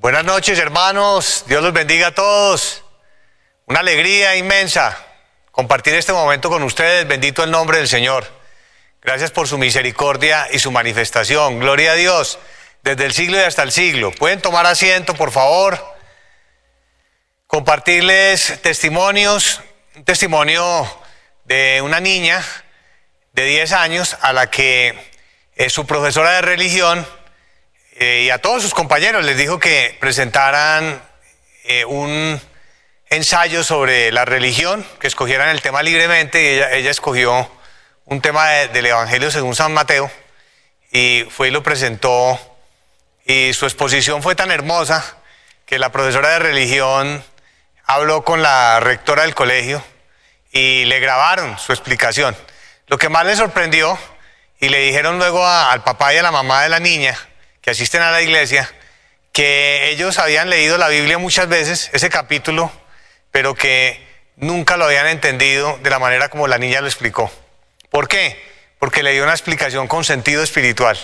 Buenas noches, hermanos. Dios los bendiga a todos. Una alegría inmensa compartir este momento con ustedes. Bendito el nombre del Señor. Gracias por su misericordia y su manifestación. Gloria a Dios desde el siglo y hasta el siglo. Pueden tomar asiento, por favor. Compartirles testimonios. Un testimonio de una niña de 10 años a la que eh, su profesora de religión eh, y a todos sus compañeros les dijo que presentaran eh, un ensayo sobre la religión, que escogieran el tema libremente y ella, escogió un tema del Evangelio según San Mateo y fue y lo presentó y su exposición fue tan hermosa que la profesora de religión habló con la rectora del colegio y le grabaron su explicación. Lo que más le sorprendió y le dijeron luego al papá y a la mamá de la niña asisten a la iglesia, que ellos habían leído la Biblia muchas veces, ese capítulo, pero que nunca lo habían entendido de la manera como la niña lo explicó. ¿Por qué? Porque le dio una explicación con sentido espiritual.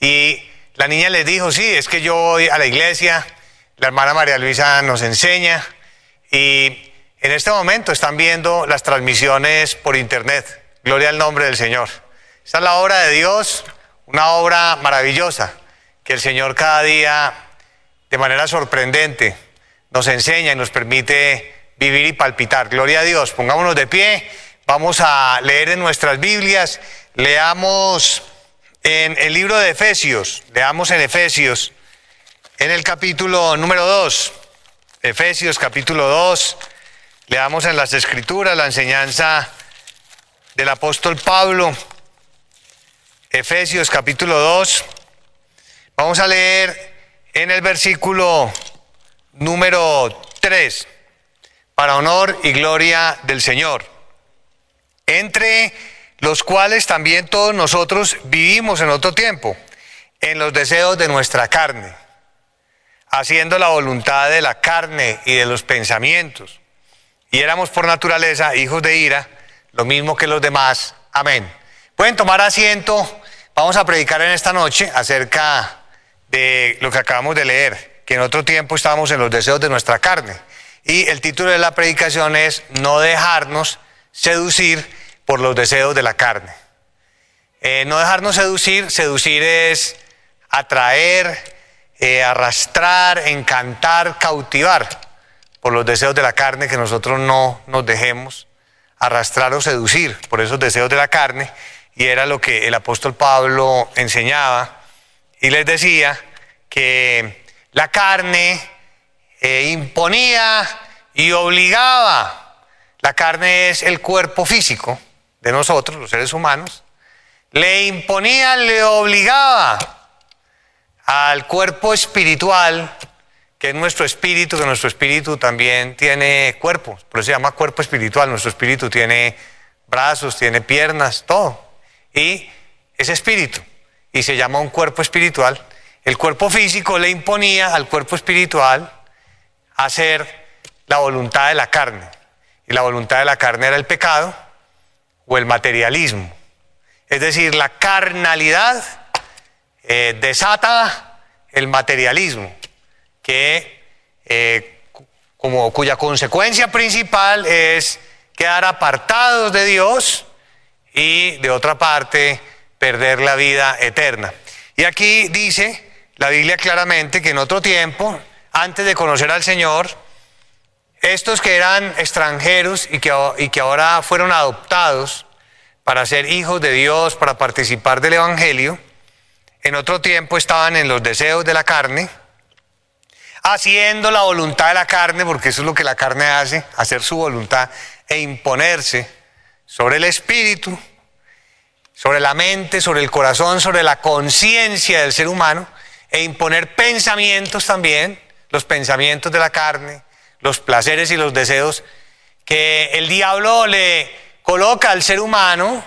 Y la niña les dijo, sí, es que yo voy a la iglesia, la hermana María Luisa nos enseña y en este momento están viendo las transmisiones por internet. Gloria al nombre del Señor. Esta es la obra de Dios, una obra maravillosa que el Señor cada día, de manera sorprendente, nos enseña y nos permite vivir y palpitar. Gloria a Dios. Pongámonos de pie. Vamos a leer en nuestras Biblias. Leamos en el libro de Efesios. Leamos en Efesios, en el capítulo número 2. Efesios capítulo 2. Leamos en las Escrituras la enseñanza del apóstol Pablo. Efesios capítulo 2. Vamos a leer en el versículo número 3, para honor y gloria del Señor, entre los cuales también todos nosotros vivimos en otro tiempo, en los deseos de nuestra carne, haciendo la voluntad de la carne y de los pensamientos. Y éramos por naturaleza hijos de ira, lo mismo que los demás. Amén. Pueden tomar asiento. Vamos a predicar en esta noche acerca de lo que acabamos de leer, que en otro tiempo estábamos en los deseos de nuestra carne. Y el título de la predicación es No dejarnos seducir por los deseos de la carne. Eh, no dejarnos seducir, seducir es atraer, eh, arrastrar, encantar, cautivar por los deseos de la carne, que nosotros no nos dejemos arrastrar o seducir por esos deseos de la carne. Y era lo que el apóstol Pablo enseñaba y les decía que la carne eh, imponía y obligaba. La carne es el cuerpo físico de nosotros, los seres humanos. Le imponía, le obligaba al cuerpo espiritual, que es nuestro espíritu, que nuestro espíritu también tiene cuerpo, por eso se llama cuerpo espiritual, nuestro espíritu tiene brazos, tiene piernas, todo. Y ese espíritu y se llama un cuerpo espiritual, el cuerpo físico le imponía al cuerpo espiritual hacer la voluntad de la carne. Y la voluntad de la carne era el pecado o el materialismo. Es decir, la carnalidad eh, desata el materialismo, que, eh, como, cuya consecuencia principal es quedar apartados de Dios y de otra parte perder la vida eterna. Y aquí dice la Biblia claramente que en otro tiempo, antes de conocer al Señor, estos que eran extranjeros y que, y que ahora fueron adoptados para ser hijos de Dios, para participar del Evangelio, en otro tiempo estaban en los deseos de la carne, haciendo la voluntad de la carne, porque eso es lo que la carne hace, hacer su voluntad e imponerse sobre el Espíritu, sobre la mente, sobre el corazón, sobre la conciencia del ser humano e imponer pensamientos también, los pensamientos de la carne, los placeres y los deseos que el diablo le coloca al ser humano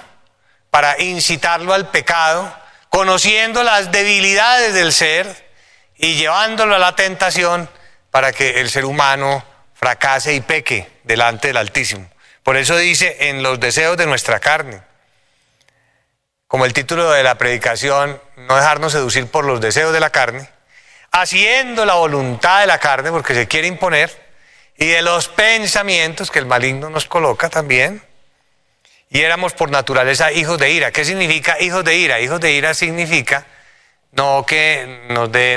para incitarlo al pecado, conociendo las debilidades del ser y llevándolo a la tentación para que el ser humano fracase y peque delante del Altísimo. Por eso dice, en los deseos de nuestra carne como el título de la predicación, no dejarnos seducir por los deseos de la carne, haciendo la voluntad de la carne, porque se quiere imponer, y de los pensamientos que el maligno nos coloca también. Y éramos por naturaleza hijos de ira. ¿Qué significa hijos de ira? Hijos de ira significa no que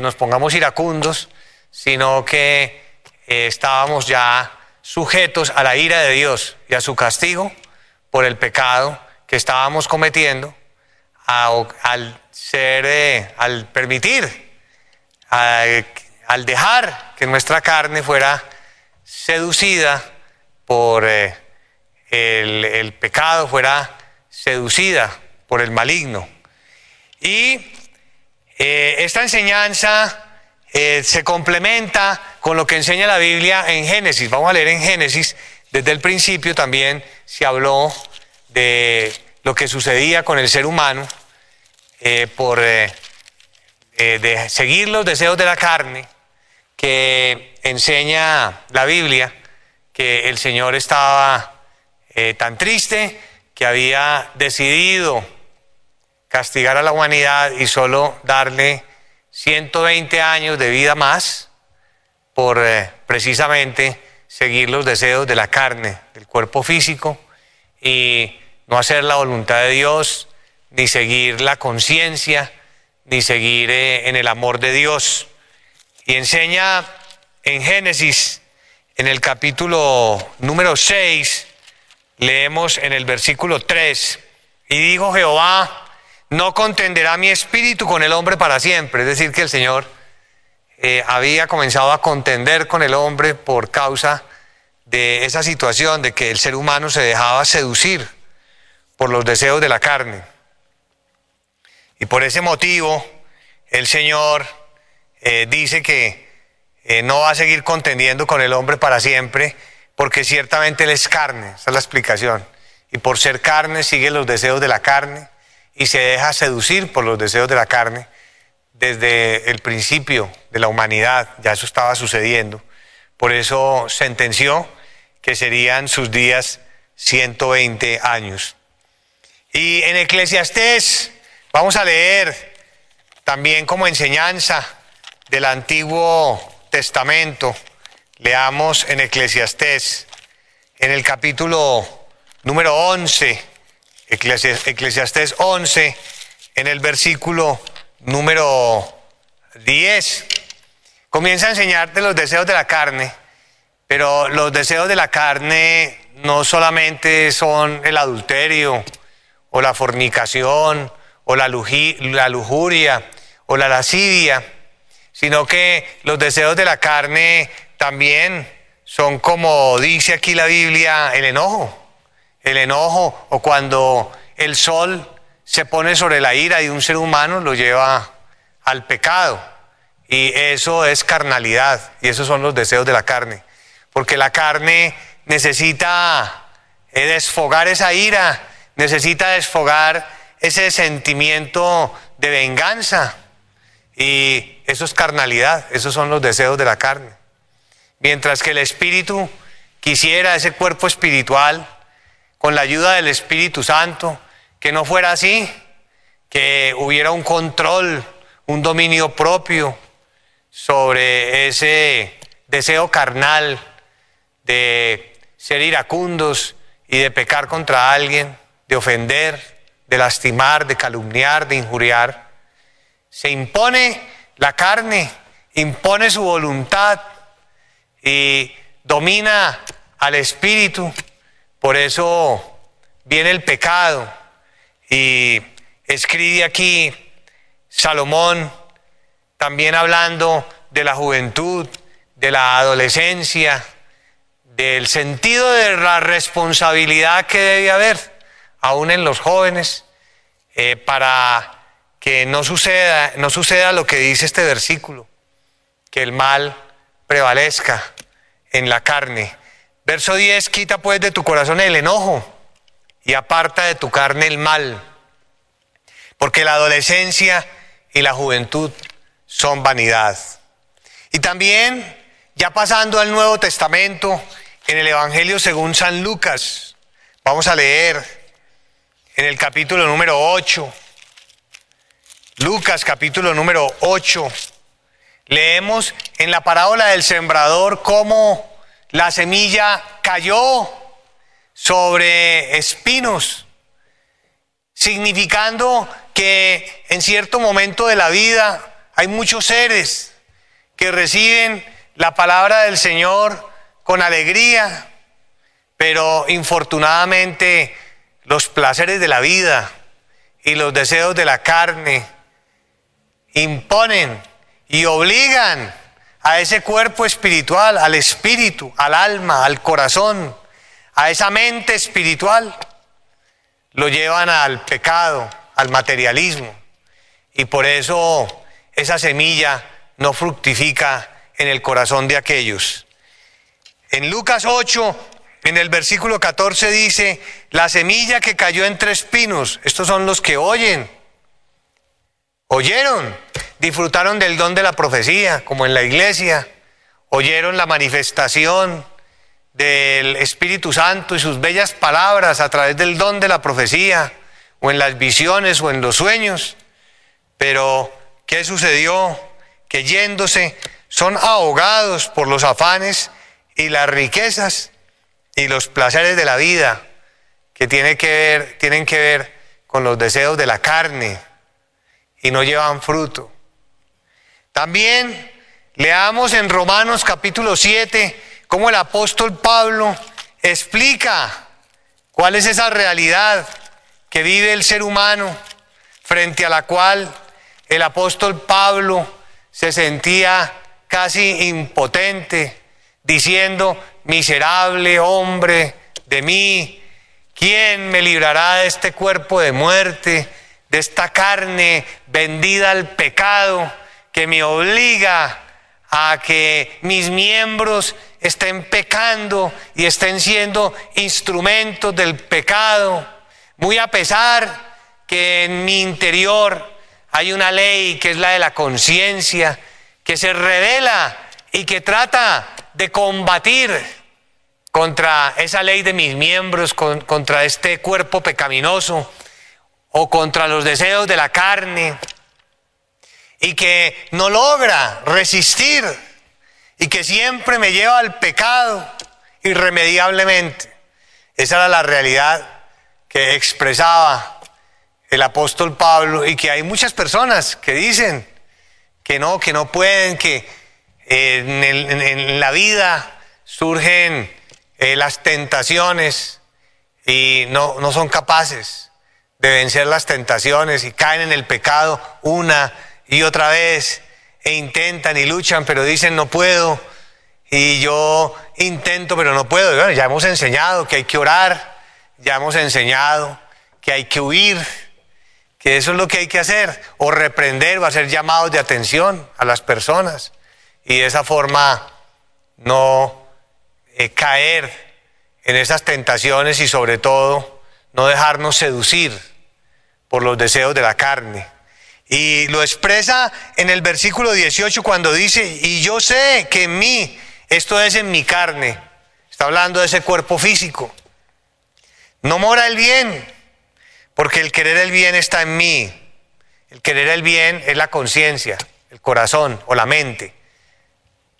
nos, pongamos iracundos, sino que eh, estábamos ya sujetos a la ira de Dios y a su castigo por el pecado que estábamos cometiendo al ser, eh, al permitir, al dejar que nuestra carne fuera seducida por eh, el, pecado, fuera seducida por el maligno. Y esta enseñanza se complementa con lo que enseña la Biblia en Génesis. Vamos a leer en Génesis, desde el principio también se habló de lo que sucedía con el ser humano eh, por eh, eh, seguir los deseos de la carne, que enseña la Biblia que el Señor estaba tan triste que había decidido castigar a la humanidad y solo darle 120 años de vida más por eh, precisamente seguir los deseos de la carne, del cuerpo físico y no hacer la voluntad de Dios, ni seguir la conciencia, ni seguir eh, en el amor de Dios. Y enseña en Génesis, en el capítulo número 6, leemos en el versículo 3, y dijo Jehová, no contenderá mi espíritu con el hombre para siempre, es decir, que el Señor eh, había comenzado a contender con el hombre por causa de esa situación de que el ser humano se dejaba seducir por los deseos de la carne. Y por ese motivo el Señor eh, dice que eh, no va a seguir contendiendo con el hombre para siempre, porque ciertamente Él es carne, esa es la explicación. Y por ser carne sigue los deseos de la carne y se deja seducir por los deseos de la carne desde el principio de la humanidad, ya eso estaba sucediendo. Por eso sentenció que serían sus días 120 años. Y en Eclesiastés vamos a leer también como enseñanza del Antiguo Testamento. Leamos en Eclesiastés, en el capítulo número 11, Eclesiastés 11, en el versículo número 10. Comienza a enseñarte los deseos de la carne, pero los deseos de la carne no solamente son el adulterio o la fornicación o la, la lujuria o la lascivia, sino que los deseos de la carne también son como dice aquí la Biblia, el enojo. El enojo o cuando el sol se pone sobre la ira de un ser humano, lo lleva al pecado. Y eso es carnalidad, y esos son los deseos de la carne. Porque la carne necesita eh, desfogar esa ira, necesita desfogar ese sentimiento de venganza. Y eso es carnalidad, esos son los deseos de la carne. Mientras que el espíritu quisiera ese cuerpo espiritual, con la ayuda del Espíritu Santo, que no fuera así, que hubiera un control, un dominio propio sobre ese deseo carnal de ser iracundos y de pecar contra alguien, de ofender, de lastimar, de calumniar, de injuriar. Se impone la carne, impone su voluntad y domina al espíritu. Por eso viene el pecado y escribe aquí Salomón, también hablando de la juventud, de la adolescencia, del sentido de la responsabilidad que debe haber, aún en los jóvenes, eh, para que no suceda, no suceda lo que dice este versículo, que el mal prevalezca en la carne. Verso 10, quita pues de tu corazón el enojo y aparta de tu carne el mal, porque la adolescencia y la juventud son vanidad. Y también, ya pasando al Nuevo Testamento, en el Evangelio según San Lucas, vamos a leer en el capítulo número 8, Lucas capítulo número 8, Leemos en la parábola del sembrador cómo la semilla cayó sobre espinos, significando que en cierto momento de la vida hay muchos seres que reciben la palabra del Señor con alegría, pero infortunadamente los placeres de la vida y los deseos de la carne imponen y obligan a ese cuerpo espiritual, al espíritu, al alma, al corazón, a esa mente espiritual, lo llevan al pecado, al materialismo. Y por eso esa semilla no fructifica en el corazón de aquellos. En Lucas 8, en el versículo 14 dice, la semilla que cayó entre espinos, estos son los que oyen, oyeron, disfrutaron del don de la profecía, como en la iglesia, oyeron la manifestación del Espíritu Santo y sus bellas palabras a través del don de la profecía, o en las visiones o en los sueños. Pero, ¿qué sucedió? Que yéndose son ahogados por los afanes y las riquezas y los placeres de la vida que, tiene que ver, tienen que ver con los deseos de la carne y no llevan fruto. También leamos en Romanos capítulo 7 cómo el apóstol Pablo explica cuál es esa realidad que vive el ser humano frente a la cual el apóstol Pablo se sentía casi impotente, diciendo, miserable hombre de mí, ¿quién me librará de este cuerpo de muerte, de esta carne vendida al pecado que me obliga a que mis miembros estén pecando y estén siendo instrumentos del pecado, muy a pesar que en mi interior hay una ley que es la de la conciencia, que se revela y que trata de combatir contra esa ley de mis miembros, contra este cuerpo pecaminoso o contra los deseos de la carne y que no logra resistir y que siempre me lleva al pecado irremediablemente. Esa era la realidad que expresaba el apóstol Pablo y que hay muchas personas que dicen que no, que no pueden, que en, la vida surgen eh, las tentaciones y no, no son capaces de vencer las tentaciones y caen en el pecado una y otra vez e intentan y luchan, pero dicen no puedo y yo intento, pero no puedo. ya hemos enseñado que hay que orar, ya hemos enseñado que hay que huir, que eso es lo que hay que hacer, o reprender o hacer llamados de atención a las personas y de esa forma no eh, caer en esas tentaciones y sobre todo no dejarnos seducir por los deseos de la carne. Y lo expresa en el versículo 18 cuando dice, y yo sé que en mí, esto es en mi carne, está hablando de ese cuerpo físico, no mora el bien, porque el querer el bien está en mí. El querer el bien es la conciencia, el corazón o la mente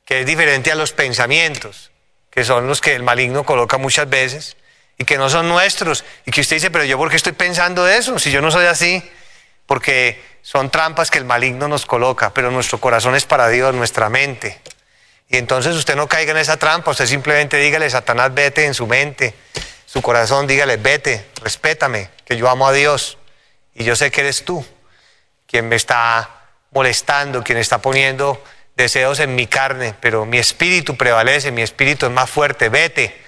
que es diferente a los pensamientos, que son los que el maligno coloca muchas veces y que no son nuestros. Y que usted dice, pero yo por qué estoy pensando eso si yo no soy así, porque son trampas que el maligno nos coloca, pero nuestro corazón es para Dios, nuestra mente. Y entonces usted no caiga en esa trampa, usted simplemente dígale, Satanás, vete en su mente, su corazón, dígale, vete, respétame, que yo amo a Dios y yo sé que eres tú quien me está molestando, quien está poniendo deseos en mi carne, pero mi espíritu prevalece, mi espíritu es más fuerte, vete.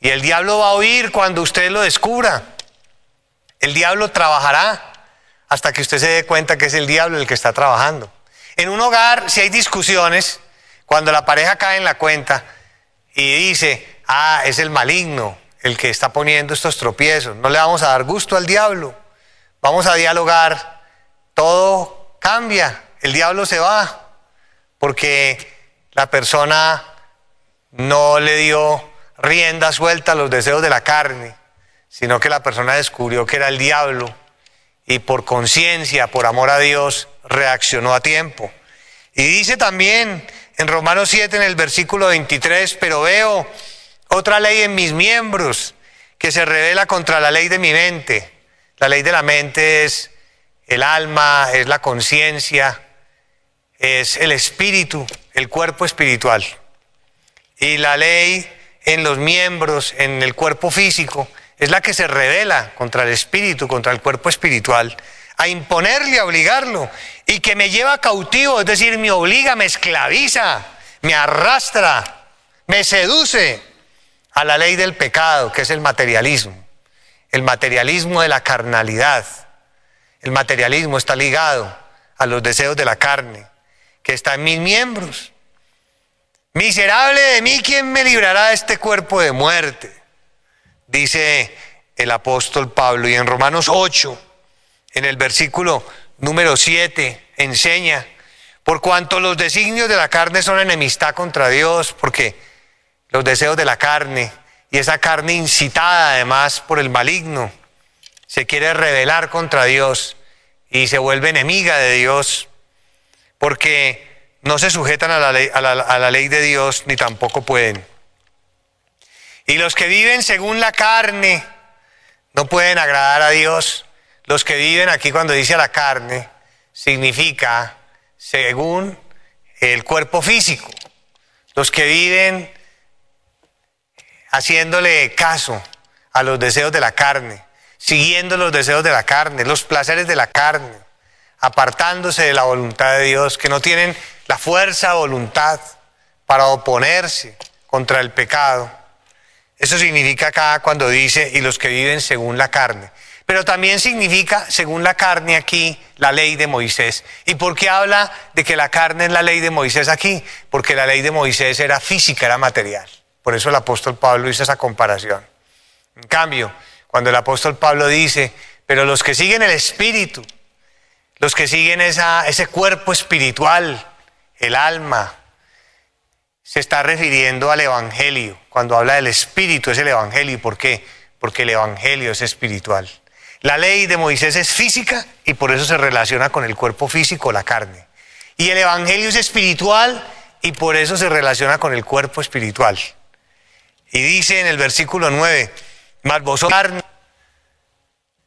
Y el diablo va a oír cuando usted lo descubra. El diablo trabajará hasta que usted se dé cuenta que es el diablo el que está trabajando. En un hogar, si hay discusiones, cuando la pareja cae en la cuenta y dice, ah, es el maligno el que está poniendo estos tropiezos, no le vamos a dar gusto al diablo, vamos a dialogar, todo cambia, el diablo se va, porque la persona no le dio rienda suelta a los deseos de la carne, sino que la persona descubrió que era el diablo y por conciencia, por amor a Dios, reaccionó a tiempo. Y dice también en Romanos 7, en el versículo 23, pero veo otra ley en mis miembros que se revela contra la ley de mi mente. La ley de la mente es el alma, es la conciencia, es el espíritu, el cuerpo espiritual. Y la ley en los miembros, en el cuerpo físico, es la que se revela contra el espíritu, contra el cuerpo espiritual, a imponerle, a obligarlo, y que me lleva cautivo, es decir, me obliga, me esclaviza, me arrastra, me seduce a la ley del pecado, que es el materialismo, el materialismo de la carnalidad. El materialismo está ligado a los deseos de la carne, que está en mis miembros. Miserable de mí, ¿quién me librará de este cuerpo de muerte? Dice el apóstol Pablo. Y en Romanos 8, en el versículo número 7, enseña, por cuanto los designios de la carne son enemistad contra Dios, porque los deseos de la carne, y esa carne incitada además por el maligno, se quiere rebelar contra Dios y se vuelve enemiga de Dios, porque no se sujetan a la, ley, a, la, ley, de Dios ni tampoco pueden. Y los que viven según la carne no pueden agradar a Dios. Los que viven aquí cuando dice la carne significa según el cuerpo físico. Los que viven haciéndole caso a los deseos de la carne, siguiendo los deseos de la carne, los placeres de la carne, apartándose de la voluntad de Dios, que no tienen la fuerza, voluntad para oponerse contra el pecado. Eso significa acá cuando dice, y los que viven según la carne. Pero también significa, según la carne aquí, la ley de Moisés. ¿Y por qué habla de que la carne es la ley de Moisés aquí? Porque la ley de Moisés era física, era material. Por eso el apóstol Pablo hizo esa comparación. En cambio, cuando el apóstol Pablo dice, pero los que siguen el Espíritu, los que siguen ese cuerpo espiritual, el alma, se está refiriendo al Evangelio. Cuando habla del Espíritu es el Evangelio. ¿Por qué? Porque el Evangelio es espiritual. La ley de Moisés es física y por eso se relaciona con el cuerpo físico, la carne. Y el Evangelio es espiritual y por eso se relaciona con el cuerpo espiritual. Y dice en el versículo 9, mas carne,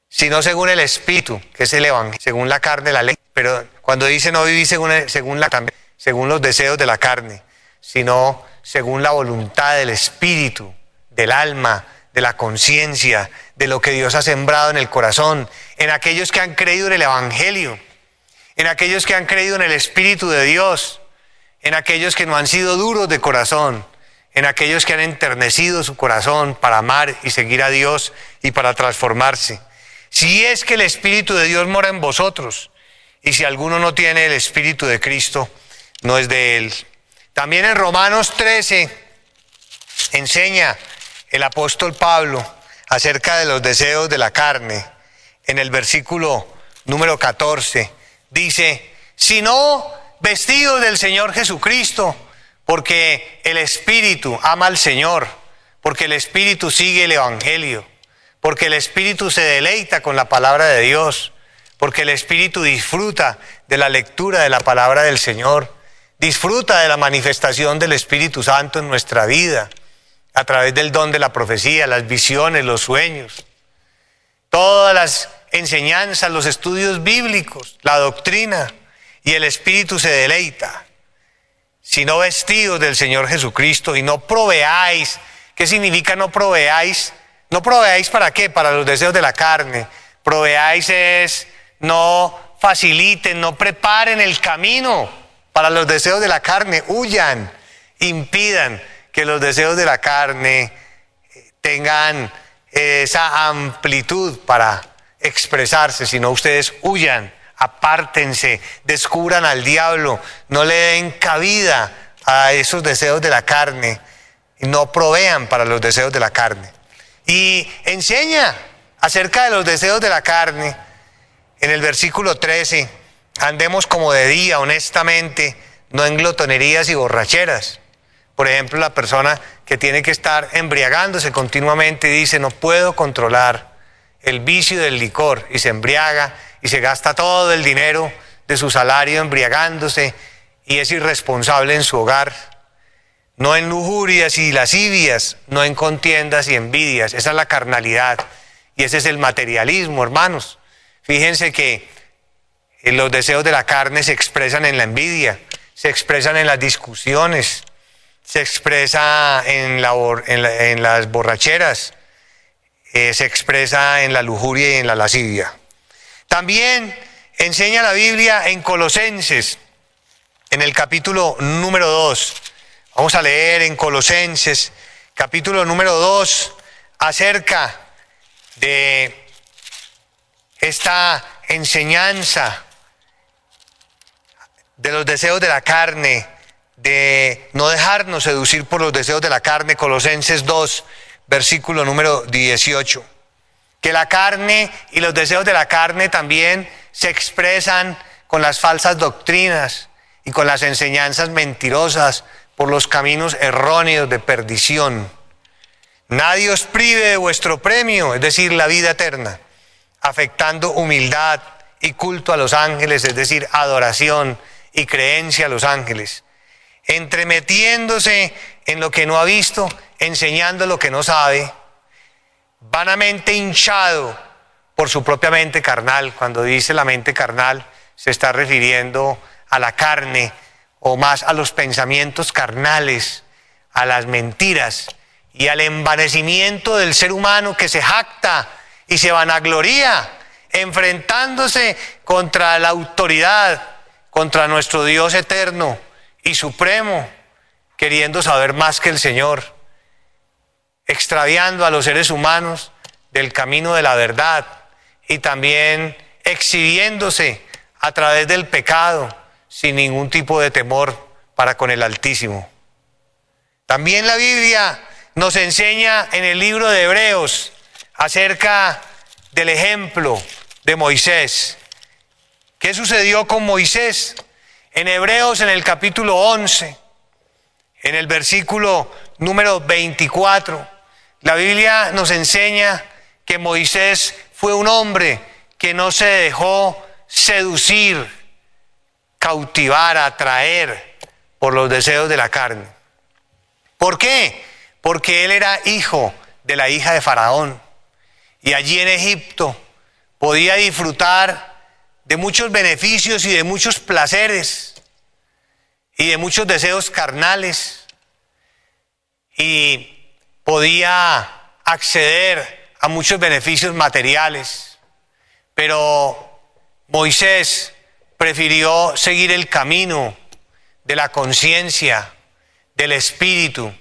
sino según el Espíritu, que es el Evangelio, según la carne, la ley. Pero cuando dice no vivís según, según la según los deseos de la carne, sino según la voluntad del espíritu, del alma, de la conciencia, de lo que Dios ha sembrado en el corazón, en aquellos que han creído en el Evangelio, en aquellos que han creído en el Espíritu de Dios, en aquellos que no han sido duros de corazón, en aquellos que han enternecido su corazón para amar y seguir a Dios y para transformarse. Si es que el Espíritu de Dios mora en vosotros, y si alguno no tiene el Espíritu de Cristo, no es de él. También en Romanos 13 enseña el apóstol Pablo acerca de los deseos de la carne. En el versículo número 14 dice, sino vestidos del Señor Jesucristo, porque el Espíritu ama al Señor, porque el Espíritu sigue el Evangelio, porque el Espíritu se deleita con la palabra de Dios, porque el Espíritu disfruta de la lectura de la palabra del Señor, disfruta de la manifestación del Espíritu Santo en nuestra vida, a través del don de la profecía, las visiones, los sueños, todas las enseñanzas, los estudios bíblicos, la doctrina, y el Espíritu se deleita. Si no vestidos del Señor Jesucristo y no proveáis, ¿qué significa no proveáis? No proveáis para qué? Para los deseos de la carne. Proveáis es no faciliten, no preparen el camino para los deseos de la carne, huyan, impidan que los deseos de la carne eh, tengan esa amplitud para expresarse, sino ustedes huyan, apártense, descubran al diablo, no le den cabida a esos deseos de la carne, no provean para los deseos de la carne. Y enseña acerca de los deseos de la carne en el versículo 13, andemos como de día, honestamente, no en glotonerías y borracheras. Por ejemplo, la persona que tiene que estar embriagándose continuamente dice, no puedo controlar el vicio del licor y se embriaga y se gasta todo el dinero de su salario embriagándose y es irresponsable en su hogar, no en lujurias y lascivias, no en contiendas y envidias. Esa es la carnalidad y ese es el materialismo, hermanos. Fíjense que los deseos de la carne se expresan en la envidia, se expresan en las discusiones, se expresa en, las borracheras, eh, se expresa en la lujuria y en la lascivia. También enseña la Biblia en Colosenses, en el capítulo número 2. Vamos a leer en Colosenses, capítulo número 2, acerca de esta enseñanza de los deseos de la carne, de no dejarnos seducir por los deseos de la carne, Colosenses 2, versículo número 18. Que la carne y los deseos de la carne también se expresan con las falsas doctrinas y con las enseñanzas mentirosas por los caminos erróneos de perdición. Nadie os prive de vuestro premio, es decir, la vida eterna, afectando humildad y culto a los ángeles, es decir, adoración y creencia a los ángeles entremetiéndose en lo que no ha visto, enseñando lo que no sabe, vanamente hinchado por su propia mente carnal. Cuando dice la mente carnal, se está refiriendo a la carne o más a los pensamientos carnales, a las mentiras y al envanecimiento del ser humano que se jacta y se vanagloría, enfrentándose contra la autoridad, contra nuestro Dios eterno y supremo, queriendo saber más que el Señor, extraviando a los seres humanos del camino de la verdad y también exhibiéndose a través del pecado sin ningún tipo de temor para con el Altísimo. También la Biblia nos enseña en el libro de Hebreos acerca del ejemplo de Moisés. ¿Qué sucedió con Moisés? En Hebreos, en el capítulo 11, en el versículo número 24, la Biblia nos enseña que Moisés fue un hombre que no se dejó seducir, cautivar, atraer por los deseos de la carne. ¿Por qué? Porque él era hijo de la hija de Faraón y allí en Egipto podía disfrutar de muchos beneficios y de muchos placeres y de muchos deseos carnales y podía acceder a muchos beneficios materiales. Pero Moisés prefirió seguir el camino de la conciencia, del espíritu,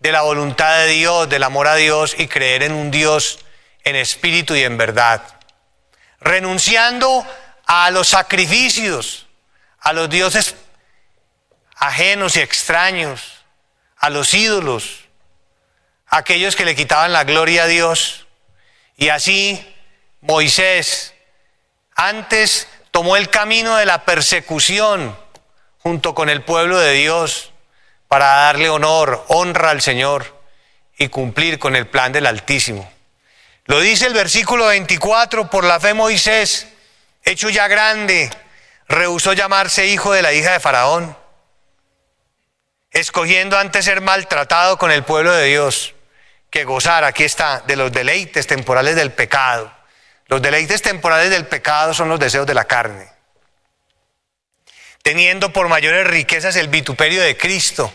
de la voluntad de Dios, del amor a Dios y creer en un Dios en espíritu y en verdad. Renunciando a los sacrificios, a los dioses ajenos y extraños, a los ídolos, a aquellos que le quitaban la gloria a Dios. Y así Moisés antes tomó el camino de la persecución junto con el pueblo de Dios para darle honor, honra al Señor y cumplir con el plan del Altísimo. Lo dice el versículo 24, por la fe Moisés hecho ya grande, rehusó llamarse hijo de la hija de Faraón, escogiendo antes ser maltratado con el pueblo de Dios que gozar, aquí está, de los deleites temporales del pecado. Los deleites temporales del pecado son los deseos de la carne. Teniendo por mayores riquezas el vituperio de Cristo,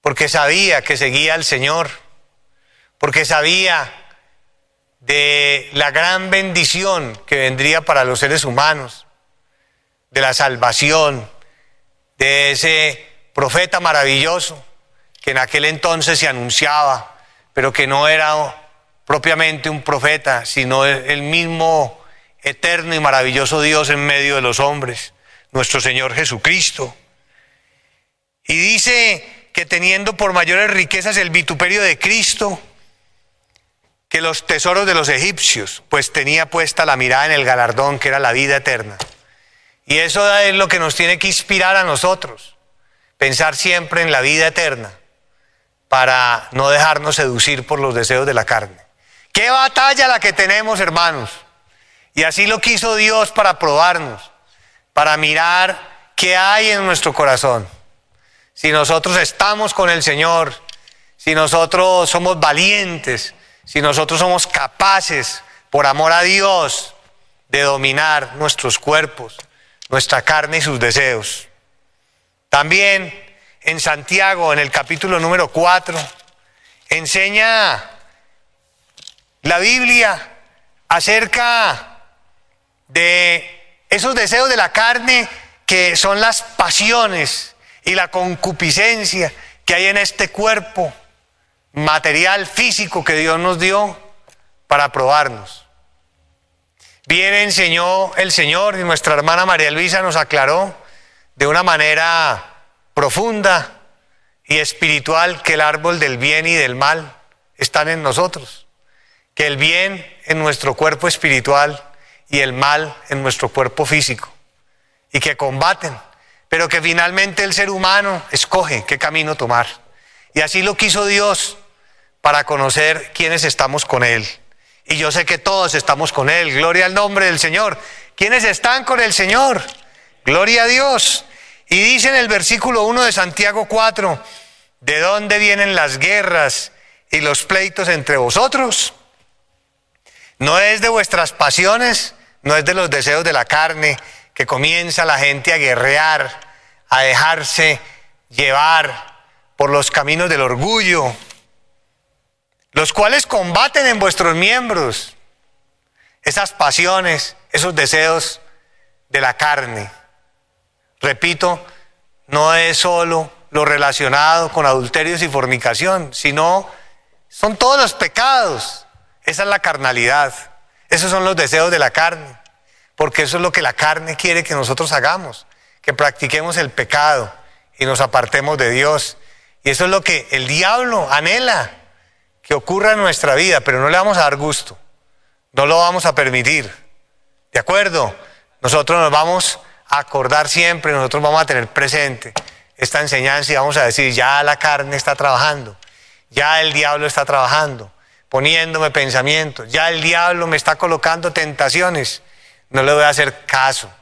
porque sabía que seguía al Señor, porque sabía de la gran bendición que vendría para los seres humanos, de la salvación, de ese profeta maravilloso que en aquel entonces se anunciaba, pero que no era propiamente un profeta, sino el mismo eterno y maravilloso Dios en medio de los hombres, nuestro Señor Jesucristo. Y dice que teniendo por mayores riquezas el vituperio de Cristo, que los tesoros de los egipcios, pues tenía puesta la mirada en el galardón que era la vida eterna. Y eso es lo que nos tiene que inspirar a nosotros, pensar siempre en la vida eterna, para no dejarnos seducir por los deseos de la carne. Qué batalla la que tenemos, hermanos. Y así lo quiso Dios para probarnos, para mirar ¿qué hay en nuestro corazón? Si nosotros estamos con el Señor, si nosotros somos valientes, si nosotros somos capaces, por amor a Dios, de dominar nuestros cuerpos, nuestra carne y sus deseos. También en Santiago, en el capítulo número 4, enseña la Biblia acerca de esos deseos de la carne que son las pasiones y la concupiscencia que hay en este cuerpo material físico que Dios nos dio para probarnos. Bien enseñó el Señor y nuestra hermana María Luisa nos aclaró de una manera profunda y espiritual que el árbol del bien y del mal están en nosotros, que el bien en nuestro cuerpo espiritual y el mal en nuestro cuerpo físico, y que combaten, pero que finalmente el ser humano escoge qué camino tomar. Y así lo quiso Dios para conocer quiénes estamos con Él. Y yo sé que todos estamos con Él. Gloria al nombre del Señor. ¿Quiénes están con el Señor? Gloria a Dios. Y dice en el versículo 1 de Santiago 4, ¿de dónde vienen las guerras y los pleitos entre vosotros? No es de vuestras pasiones, no es de los deseos de la carne que comienza la gente a guerrear, a dejarse llevar por los caminos del orgullo, los cuales combaten en vuestros miembros esas pasiones, esos deseos de la carne. Repito, no es solo lo relacionado con adulterios y fornicación, sino son todos los pecados. Esa es la carnalidad. Esos son los deseos de la carne. Porque eso es lo que la carne quiere que nosotros hagamos, que practiquemos el pecado y nos apartemos de Dios. Y eso es lo que el diablo anhela que ocurra en nuestra vida, pero no le vamos a dar gusto, no lo vamos a permitir. ¿De acuerdo? Nosotros nos vamos a acordar siempre, nosotros vamos a tener presente esta enseñanza y vamos a decir, ya la carne está trabajando, ya el diablo está trabajando, poniéndome pensamientos, ya el diablo me está colocando tentaciones, no le voy a hacer caso.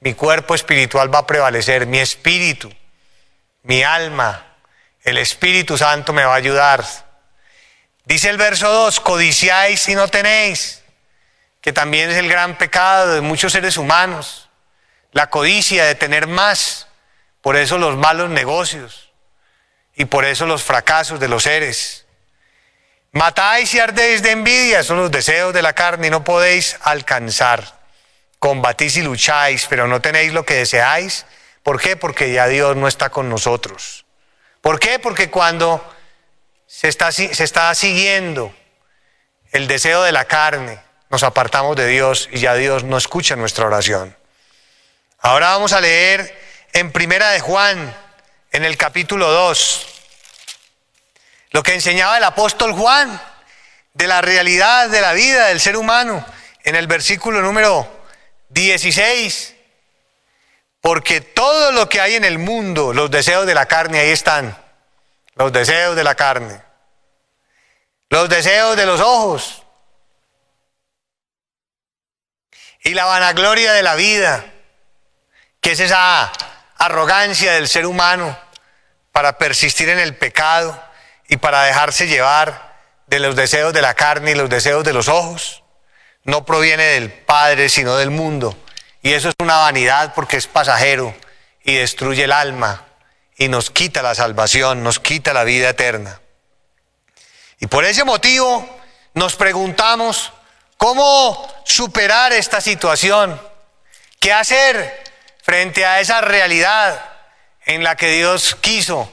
Mi cuerpo espiritual va a prevalecer, mi espíritu, mi alma, el Espíritu Santo me va a ayudar Dice el verso 2, codiciáis y no tenéis, que también es el gran pecado de muchos seres humanos, la codicia de tener más, por eso los malos negocios y por eso los fracasos de los seres. Matáis y ardéis de envidia, son los deseos de la carne y no podéis alcanzar. Combatís y lucháis, pero no tenéis lo que deseáis. ¿Por qué? Porque ya Dios no está con nosotros. ¿Por qué? Porque cuando se está, se siguiendo el deseo de la carne, nos apartamos de Dios y ya Dios no escucha nuestra oración. Ahora vamos a leer en Primera de Juan, en el capítulo 2, lo que enseñaba el apóstol Juan de la realidad de la vida del ser humano, en el versículo número 16. Porque todo lo que hay en el mundo, los deseos de la carne, ahí están. Los deseos de la carne, los deseos de los ojos. Y la vanagloria de la vida, que es esa arrogancia del ser humano para persistir en el pecado y para dejarse llevar de los deseos de la carne y los deseos de los ojos, no proviene del Padre, sino del mundo. Y eso es una vanidad porque es pasajero y destruye el alma y nos quita la salvación, nos quita la vida eterna. Y por ese motivo nos preguntamos cómo superar esta situación, qué hacer frente a esa realidad en la que Dios quiso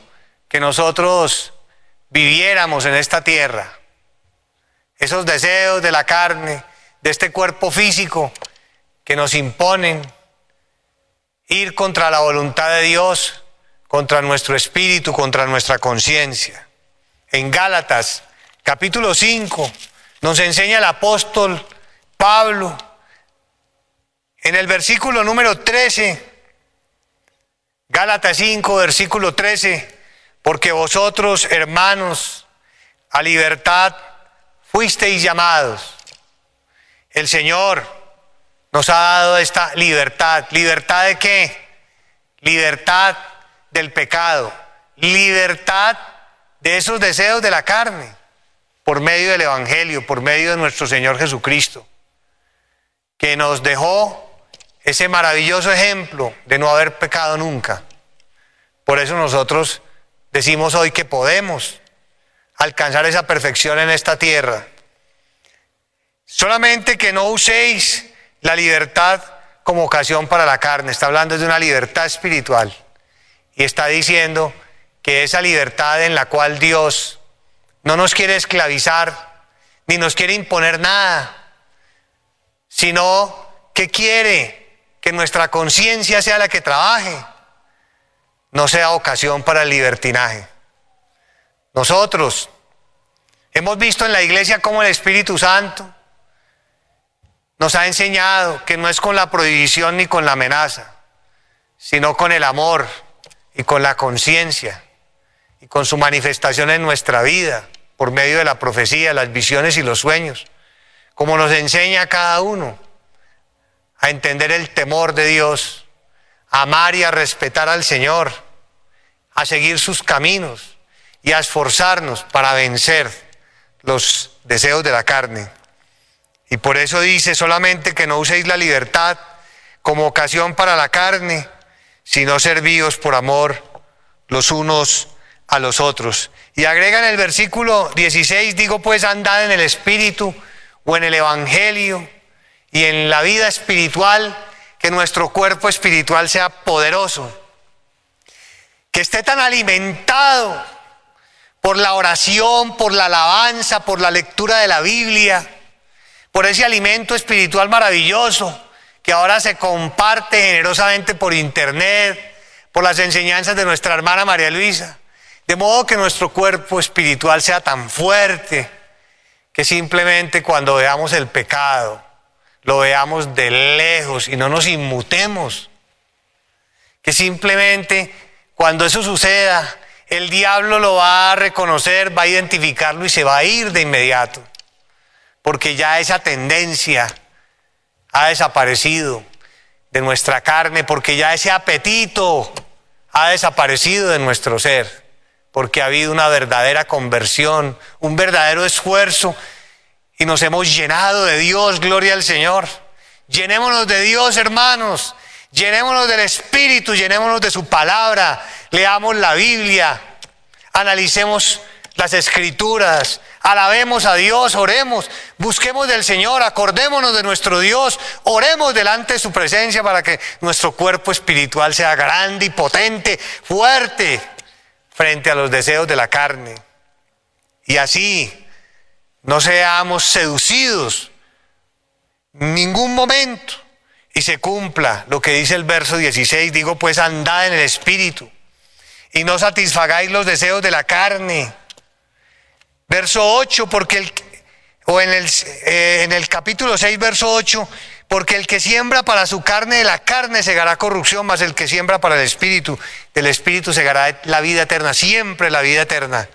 que nosotros viviéramos en esta tierra. Esos deseos de la carne, de este cuerpo físico que nos imponen ir contra la voluntad de Dios contra nuestro espíritu, contra nuestra conciencia. En Gálatas, capítulo 5, nos enseña el apóstol Pablo, en el versículo número 13, Gálatas 5, versículo 13, porque vosotros, hermanos, a libertad fuisteis llamados. El Señor nos ha dado esta libertad. ¿Libertad de qué? libertad del pecado, libertad de esos deseos de la carne, por medio del Evangelio, por medio de nuestro Señor Jesucristo, que nos dejó ese maravilloso ejemplo de no haber pecado nunca. Por eso nosotros decimos hoy que podemos alcanzar esa perfección en esta tierra. Solamente que no uséis la libertad como ocasión para la carne, está hablando de una libertad espiritual. Y está diciendo que esa libertad en la cual Dios no nos quiere esclavizar ni nos quiere imponer nada, sino que quiere que nuestra conciencia sea la que trabaje, no sea ocasión para el libertinaje. Nosotros hemos visto en la iglesia cómo el Espíritu Santo nos ha enseñado que no es con la prohibición ni con la amenaza, sino con el amor y con la conciencia y con su manifestación en nuestra vida por medio de la profecía, las visiones y los sueños, como nos enseña cada uno a entender el temor de Dios, amar y a respetar al Señor, a seguir sus caminos y a esforzarnos para vencer los deseos de la carne. Y por eso dice solamente que no uséis la libertad como ocasión para la carne, sino servíos por amor los unos a los otros. Y agrega en el versículo 16, digo pues andad en el Espíritu o en el Evangelio y en la vida espiritual, que nuestro cuerpo espiritual sea poderoso, que esté tan alimentado por la oración, por la alabanza, por la lectura de la Biblia, por ese alimento espiritual maravilloso que ahora se comparte generosamente por internet, por las enseñanzas de nuestra hermana María Luisa. De modo que nuestro cuerpo espiritual sea tan fuerte que simplemente cuando veamos el pecado, lo veamos de lejos y no nos inmutemos. Que simplemente cuando eso suceda, el diablo lo va a reconocer, va a identificarlo y se va a ir de inmediato porque ya esa tendencia ha desaparecido de nuestra carne, porque ya ese apetito ha desaparecido de nuestro ser, porque ha habido una verdadera conversión, un verdadero esfuerzo y nos hemos llenado de Dios, gloria al Señor. Llenémonos de Dios, hermanos, llenémonos del Espíritu, llenémonos de su palabra, leamos la Biblia, analicemos las escrituras, alabemos a Dios, oremos, busquemos del Señor, acordémonos de nuestro Dios, oremos delante de su presencia para que nuestro cuerpo espiritual sea grande y potente, fuerte frente a los deseos de la carne. Y así no seamos seducidos ningún momento y se cumpla lo que dice el verso 16, digo pues andad en el espíritu y no satisfagáis los deseos de la carne Verso 8, porque el, o en el, eh, en el capítulo 6, verso 8, porque el que siembra para su carne, de la carne segará corrupción, más el que siembra para el espíritu, del espíritu segará la vida eterna, siempre la vida eterna,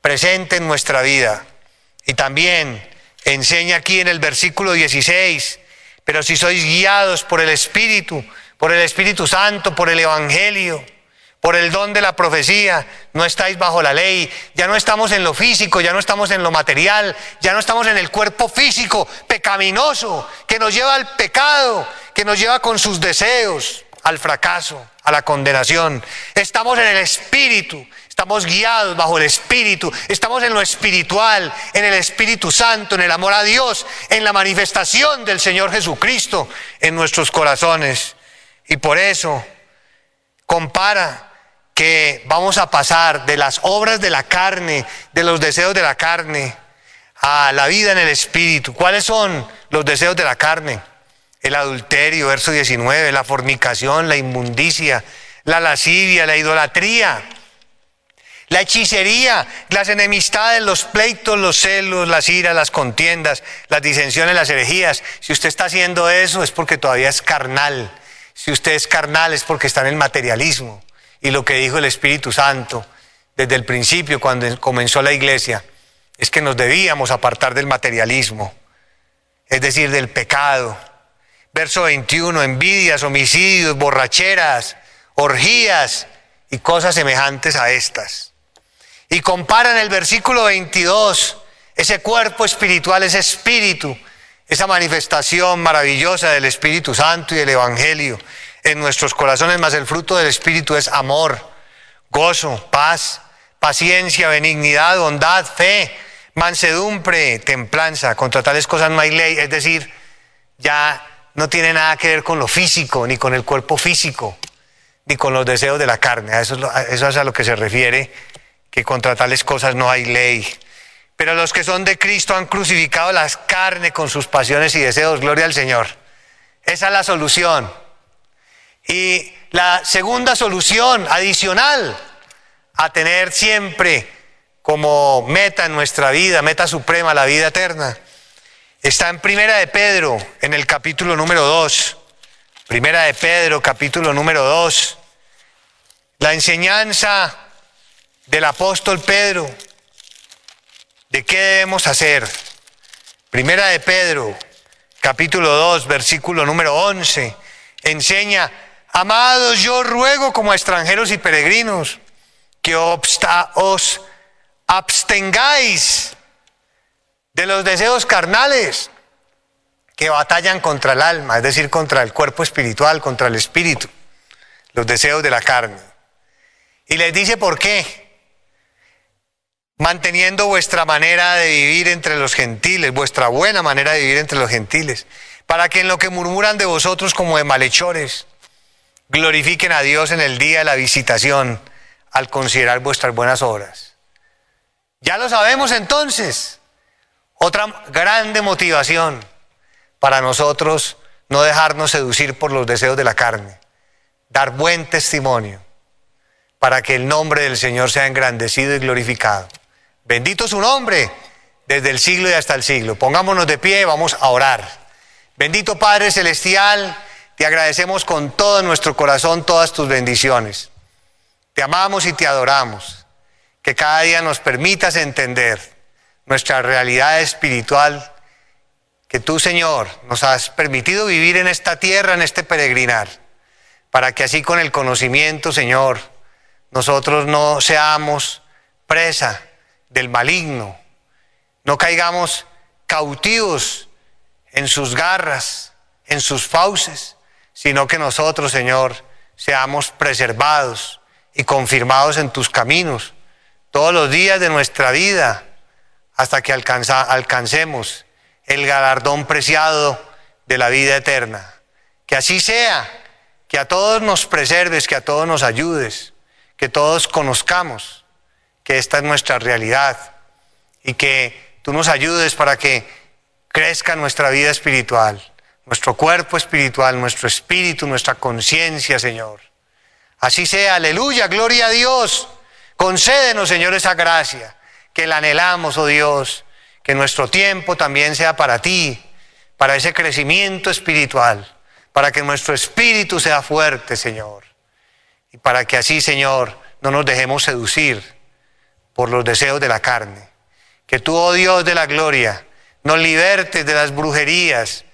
presente en nuestra vida. Y también enseña aquí en el versículo 16, pero si sois guiados por el Espíritu, por el Espíritu Santo, por el Evangelio, por el don de la profecía, no estáis bajo la ley, ya no estamos en lo físico, ya no estamos en lo material, ya no estamos en el cuerpo físico pecaminoso que nos lleva al pecado, que nos lleva con sus deseos al fracaso, a la condenación. Estamos en el espíritu, estamos guiados bajo el espíritu, estamos en lo espiritual, en el Espíritu Santo, en el amor a Dios, en la manifestación del Señor Jesucristo en nuestros corazones. Y por eso compara que vamos a pasar de las obras de la carne, de los deseos de la carne, a la vida en el Espíritu. ¿Cuáles son los deseos de la carne? El adulterio, verso 19, la fornicación, la inmundicia, la lascivia, la idolatría, la hechicería, las enemistades, los pleitos, los celos, las iras, las contiendas, las disensiones, las herejías. Si usted está haciendo eso es porque todavía es carnal. Si usted es carnal es porque está en el materialismo y lo que dijo el Espíritu Santo desde el principio cuando comenzó la iglesia es que nos debíamos apartar del materialismo, es decir, del pecado. Verso 21, envidias, homicidios, borracheras, orgías y cosas semejantes a estas. Y comparan el versículo 22, ese cuerpo espiritual, ese espíritu, esa manifestación maravillosa del Espíritu Santo y del Evangelio en nuestros corazones, más el fruto del Espíritu es amor, gozo, paz, paciencia, benignidad, bondad, fe, mansedumbre, templanza. Contra tales cosas no hay ley, es decir, ya no tiene nada que ver con lo físico, ni con el cuerpo físico, ni con los deseos de la carne. eso, es eso es a lo que se refiere, que contra tales cosas no hay ley. Pero los que son de Cristo han crucificado las carnes con sus pasiones y deseos. Gloria al Señor. Esa es la solución. Y la segunda solución adicional a tener siempre como meta en nuestra vida, meta suprema, la vida eterna, está en Primera de Pedro, en el capítulo número 2. Primera de Pedro, capítulo número 2. La enseñanza del apóstol Pedro de qué debemos hacer. Primera de Pedro, capítulo 2, versículo número 11, enseña, amados, yo ruego como extranjeros y peregrinos que os abstengáis de los deseos carnales que batallan contra el alma, es decir, contra el cuerpo espiritual, contra el espíritu, los deseos de la carne. Y les dice por qué manteniendo vuestra manera de vivir entre los gentiles, vuestra buena manera de vivir entre los gentiles, para que en lo que murmuran de vosotros como de malhechores, glorifiquen a Dios en el día de la visitación al considerar vuestras buenas obras. Ya lo sabemos entonces. Otra grande motivación para nosotros no dejarnos seducir por los deseos de la carne, dar buen testimonio para que el nombre del Señor sea engrandecido y glorificado. Bendito su nombre desde el siglo y hasta el siglo. Pongámonos de pie, vamos a orar. Bendito Padre Celestial, te agradecemos con todo nuestro corazón todas tus bendiciones. Te amamos y te adoramos. Que cada día nos permitas entender nuestra realidad espiritual que tú, Señor, nos has permitido vivir en esta tierra, en este peregrinar, para que así con el conocimiento, Señor, nosotros no seamos presa del maligno, no caigamos cautivos en sus garras, en sus fauces, sino que nosotros, Señor, seamos preservados y confirmados en tus caminos todos los días de nuestra vida hasta que alcancemos el galardón preciado de la vida eterna. Que así sea, que a todos nos preserves, que a todos nos ayudes, que todos conozcamos que esta es nuestra realidad y que tú nos ayudes para que crezca nuestra vida espiritual, nuestro cuerpo espiritual, nuestro espíritu, nuestra conciencia, Señor. Así sea, aleluya, gloria a Dios. Concédenos, Señor, esa gracia, que la anhelamos, oh Dios, que nuestro tiempo también sea para ti, para ese crecimiento espiritual, para que nuestro espíritu sea fuerte, Señor, y para que así, Señor, no nos dejemos seducir por los deseos de la carne. Que tú, oh Dios de la gloria, nos libertes de las brujerías,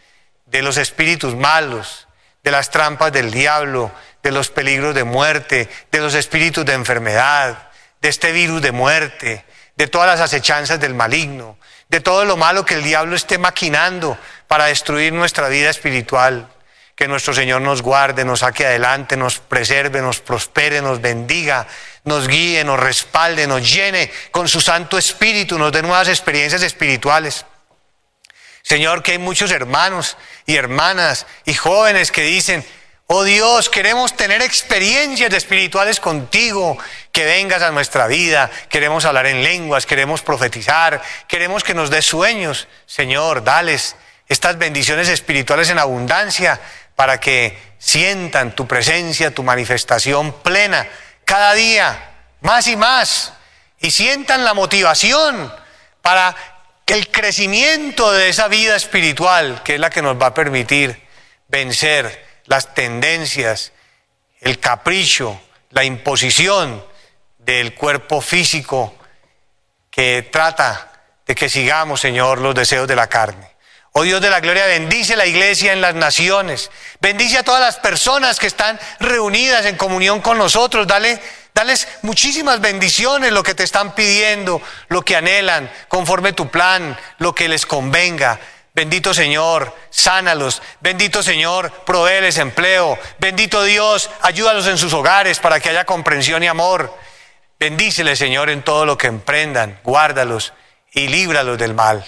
de los espíritus malos, de las trampas del diablo, de los peligros de muerte, de los espíritus de enfermedad, de este virus de muerte, de todas las acechanzas del maligno, de todo lo malo que el diablo esté maquinando para destruir nuestra vida espiritual. Que nuestro Señor nos guarde, nos saque adelante, nos preserve, nos prospere, nos bendiga, nos guíe, nos respalde, nos llene con su Santo Espíritu, nos dé nuevas experiencias espirituales. Señor, que hay muchos hermanos y hermanas y jóvenes que dicen, oh Dios, queremos tener experiencias espirituales contigo, que vengas a nuestra vida, queremos hablar en lenguas, queremos profetizar, queremos que nos des sueños. Señor, dales estas bendiciones espirituales en abundancia para que sientan tu presencia, tu manifestación plena cada día, más y más, y sientan la motivación para el crecimiento de esa vida espiritual, que es la que nos va a permitir vencer las tendencias, el capricho, la imposición del cuerpo físico que trata de que sigamos, Señor, los deseos de la carne. Oh Dios de la gloria, bendice la iglesia en las naciones. Bendice a todas las personas que están reunidas en comunión con nosotros. Dale, dales muchísimas bendiciones, lo que te están pidiendo, lo que anhelan, conforme tu plan, lo que les convenga. Bendito Señor, sánalos. Bendito Señor, proveeles empleo. Bendito Dios, ayúdalos en sus hogares para que haya comprensión y amor. Bendíceles, Señor, en todo lo que emprendan. Guárdalos y líbralos del mal.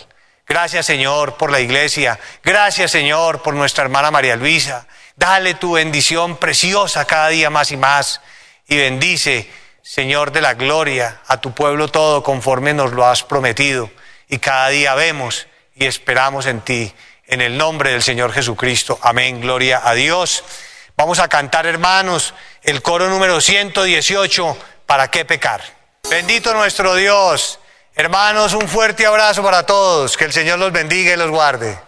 Gracias Señor por la iglesia. Gracias Señor por nuestra hermana María Luisa. Dale tu bendición preciosa cada día más y más. Y bendice, Señor de la gloria, a tu pueblo todo conforme nos lo has prometido. Y cada día vemos y esperamos en ti. En el nombre del Señor Jesucristo. Amén. Gloria a Dios. Vamos a cantar, hermanos, el coro número 118. ¿Para qué pecar? Bendito nuestro Dios. Hermanos, un fuerte abrazo para todos. Que el Señor los bendiga y los guarde.